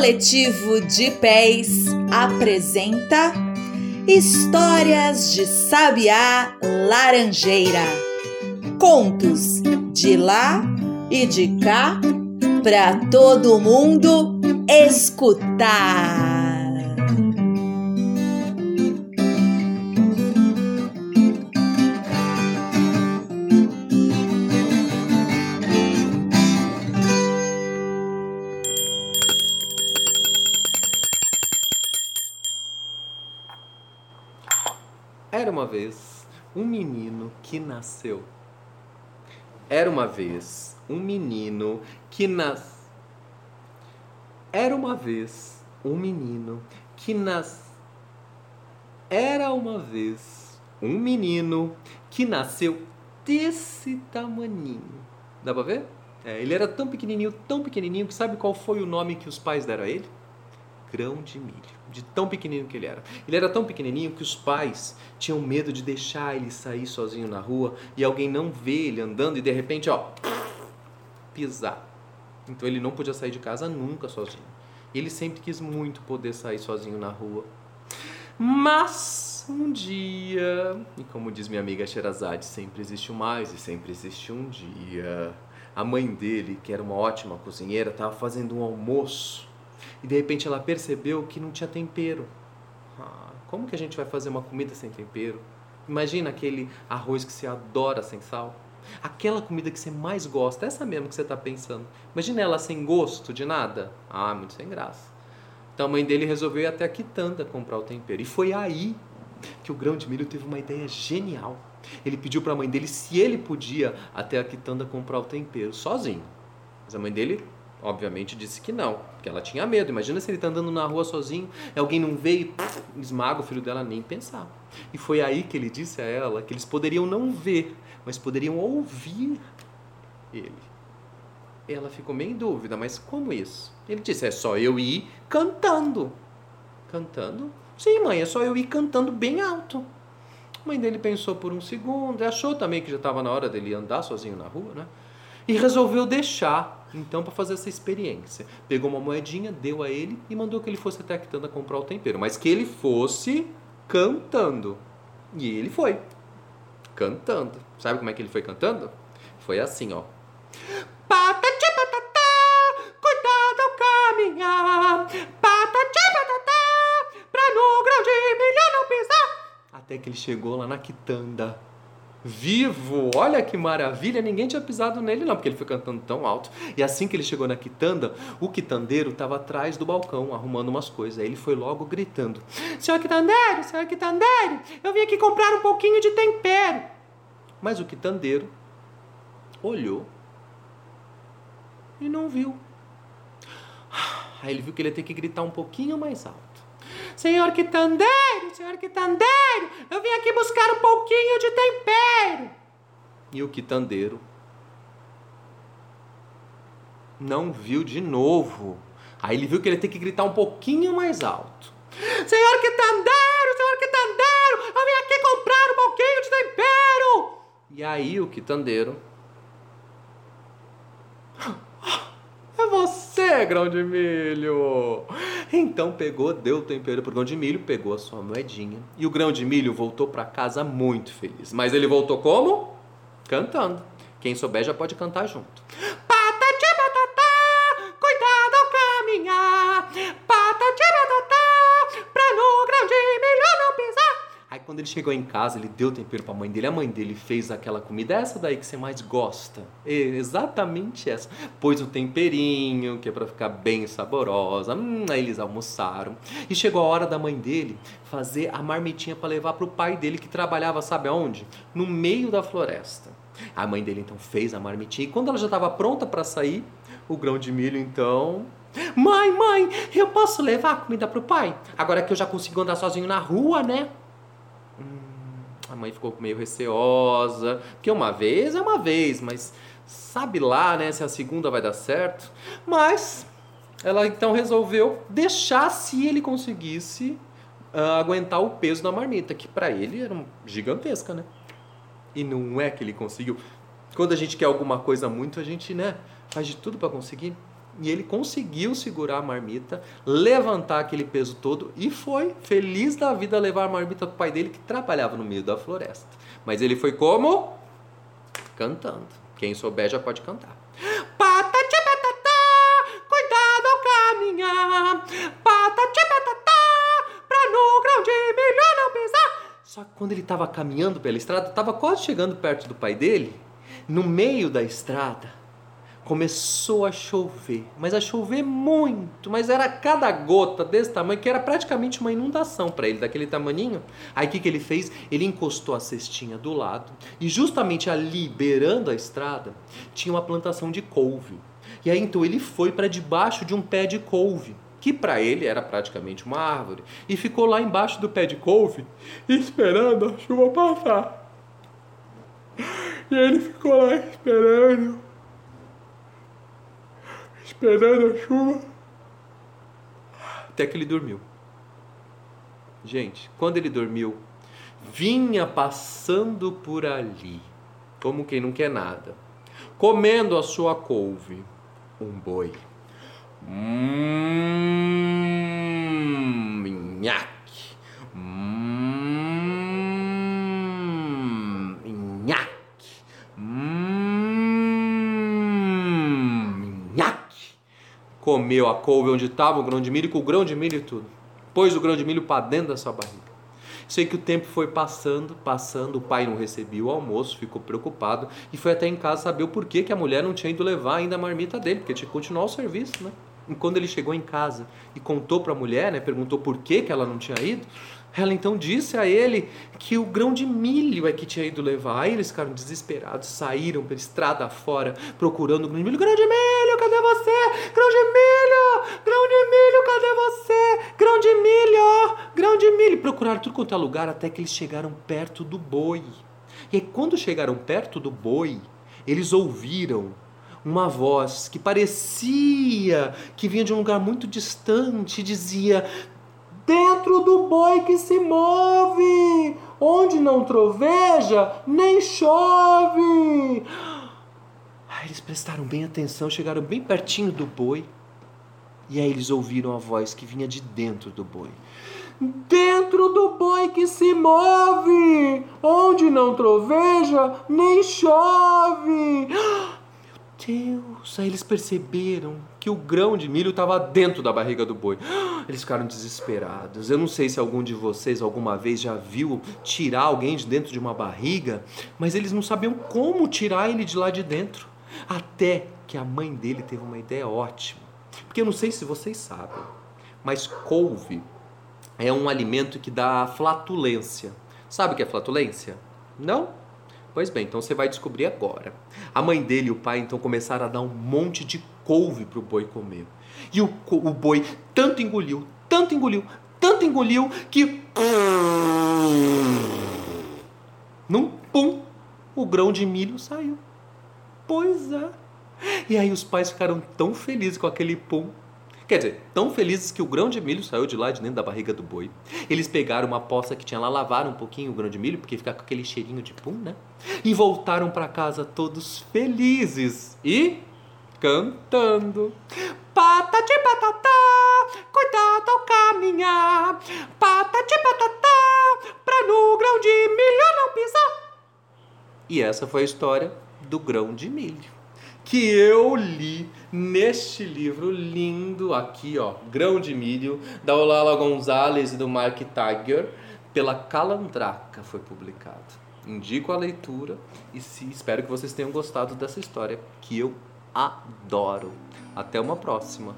Coletivo de Pés apresenta Histórias de Sabiá Laranjeira. Contos de lá e de cá para todo mundo escutar. Uma vez um menino que nasceu. Era uma vez um menino que nas. Era uma vez um menino que nas. Era uma vez um menino que nasceu desse tamaninho. Dá pra ver? É, ele era tão pequenininho, tão pequenininho que sabe qual foi o nome que os pais deram a ele? Grão de milho, de tão pequenininho que ele era. Ele era tão pequenininho que os pais tinham medo de deixar ele sair sozinho na rua e alguém não vê ele andando e de repente, ó, pisar. Então ele não podia sair de casa nunca sozinho. Ele sempre quis muito poder sair sozinho na rua. Mas um dia, e como diz minha amiga Sherazade, sempre existe mais e sempre existe um dia. A mãe dele, que era uma ótima cozinheira, estava fazendo um almoço e de repente ela percebeu que não tinha tempero. Ah, como que a gente vai fazer uma comida sem tempero? Imagina aquele arroz que você adora sem sal. Aquela comida que você mais gosta, essa mesmo que você está pensando. Imagina ela sem gosto de nada. Ah, muito sem graça. Então a mãe dele resolveu ir até a quitanda comprar o tempero. E foi aí que o grão de milho teve uma ideia genial. Ele pediu para a mãe dele se ele podia até a quitanda comprar o tempero sozinho. Mas a mãe dele obviamente disse que não, que ela tinha medo. Imagina se ele está andando na rua sozinho, alguém não vê e esmaga o filho dela nem pensar. E foi aí que ele disse a ela que eles poderiam não ver, mas poderiam ouvir ele. Ela ficou meio em dúvida, mas como isso? Ele disse: é só eu ir cantando. Cantando? Sim, mãe, é só eu ir cantando bem alto. A mãe dele pensou por um segundo, achou também que já estava na hora dele andar sozinho na rua, né? E resolveu deixar então para fazer essa experiência. Pegou uma moedinha, deu a ele e mandou que ele fosse até a quitanda comprar o tempero, mas que ele fosse cantando. E ele foi cantando. Sabe como é que ele foi cantando? Foi assim, ó. Patati patatá, cuidado ao caminhar. Patati patatá, pra no grão de milho não pisar. Até que ele chegou lá na quitanda vivo. Olha que maravilha, ninguém tinha pisado nele não, porque ele foi cantando tão alto. E assim que ele chegou na quitanda, o quitandeiro estava atrás do balcão, arrumando umas coisas. Aí ele foi logo gritando: Senhor quitandeiro, senhor quitandeiro, eu vim aqui comprar um pouquinho de tempero. Mas o quitandeiro olhou e não viu. Aí ele viu que ele ia ter que gritar um pouquinho mais alto. Senhor quitandeiro, senhor quitandeiro, eu vim aqui buscar um pouquinho de tempero. E o quitandeiro não viu de novo. Aí ele viu que ele ia ter que gritar um pouquinho mais alto. Senhor quitandeiro, senhor quitandeiro, eu vim aqui comprar um pouquinho de tempero. E aí o quitandeiro é grão de milho! Então pegou, deu o tempero pro grão de milho, pegou a sua moedinha. E o grão de milho voltou para casa muito feliz. Mas ele voltou como? Cantando. Quem souber já pode cantar junto. Quando ele chegou em casa, ele deu tempero para a mãe dele. A mãe dele fez aquela comida, essa daí que você mais gosta. exatamente essa. Pôs o temperinho, que é para ficar bem saborosa. Hum, aí eles almoçaram. E chegou a hora da mãe dele fazer a marmitinha para levar para o pai dele que trabalhava, sabe aonde? No meio da floresta. A mãe dele então fez a marmitinha e quando ela já estava pronta para sair, o grão de milho então Mãe, mãe, eu posso levar a comida pro pai? Agora que eu já consigo andar sozinho na rua, né? A mãe ficou meio receosa, porque uma vez é uma vez, mas sabe lá, né, se a segunda vai dar certo. Mas ela então resolveu deixar se ele conseguisse uh, aguentar o peso da marmita, que para ele era gigantesca, né? E não é que ele conseguiu. Quando a gente quer alguma coisa muito, a gente, né, faz de tudo para conseguir. E ele conseguiu segurar a marmita, levantar aquele peso todo e foi feliz da vida levar a marmita pro pai dele que trabalhava no meio da floresta. Mas ele foi como? Cantando. Quem souber já pode cantar. Patati patatá, cuidado ao caminhar. Patati patatá, pra no grão de milho não pisar. Só que quando ele estava caminhando pela estrada, estava quase chegando perto do pai dele, no meio da estrada, começou a chover, mas a chover muito, mas era cada gota desse tamanho que era praticamente uma inundação para ele, daquele tamaninho. Aí o que, que ele fez? Ele encostou a cestinha do lado e justamente ali, beirando a estrada, tinha uma plantação de couve. E aí então ele foi para debaixo de um pé de couve, que para ele era praticamente uma árvore, e ficou lá embaixo do pé de couve, esperando a chuva passar. E ele ficou lá esperando esperando a chuva. Até que ele dormiu. Gente, quando ele dormiu, vinha passando por ali, como quem não quer nada, comendo a sua couve, um boi. Hum, nhaque. Hum, nhaque. Comeu a couve onde estava o grão de milho, com o grão de milho e tudo. Pôs o grão de milho para dentro da sua barriga. Sei que o tempo foi passando, passando, o pai não recebia o almoço, ficou preocupado e foi até em casa saber o porquê que a mulher não tinha ido levar ainda a marmita dele, porque tinha que continuar o serviço, né? E quando ele chegou em casa e contou para a mulher, né, perguntou por que, que ela não tinha ido, ela então disse a ele que o grão de milho é que tinha ido levar. Aí eles ficaram desesperados, saíram pela estrada fora procurando o grão de milho. Grão de milho, cadê você? Grão de milho! Grão de milho, cadê você? Grão de milho! Grão de milho! Procuraram tudo quanto é lugar até que eles chegaram perto do boi. E aí, quando chegaram perto do boi, eles ouviram uma voz que parecia que vinha de um lugar muito distante e dizia: Dentro do boi que se move, onde não troveja, nem chove. Aí eles prestaram bem atenção, chegaram bem pertinho do boi. E aí eles ouviram a voz que vinha de dentro do boi. Dentro do boi que se move, onde não troveja, nem chove. Deus! Aí eles perceberam que o grão de milho estava dentro da barriga do boi. Eles ficaram desesperados. Eu não sei se algum de vocês alguma vez já viu tirar alguém de dentro de uma barriga, mas eles não sabiam como tirar ele de lá de dentro. Até que a mãe dele teve uma ideia ótima. Porque eu não sei se vocês sabem, mas couve é um alimento que dá flatulência. Sabe o que é flatulência? Não? Pois bem, então você vai descobrir agora. A mãe dele e o pai então começaram a dar um monte de couve pro boi comer. E o, o boi tanto engoliu, tanto engoliu, tanto engoliu que. Num pum, o grão de milho saiu. Pois é. E aí os pais ficaram tão felizes com aquele pum Quer dizer, tão felizes que o grão de milho saiu de lá de dentro da barriga do boi. Eles pegaram uma poça que tinha lá, lavaram um pouquinho o grão de milho, porque fica com aquele cheirinho de pum, né? E voltaram para casa todos felizes e cantando. Patati patatá, cuidado ao caminhar. Patati patatá, pra no grão de milho não pisar. E essa foi a história do grão de milho que eu li neste livro lindo aqui, ó, Grão de Milho, da Olala Gonzalez e do Mark Tiger, pela Calandraca foi publicado. Indico a leitura e se, espero que vocês tenham gostado dessa história que eu adoro. Até uma próxima.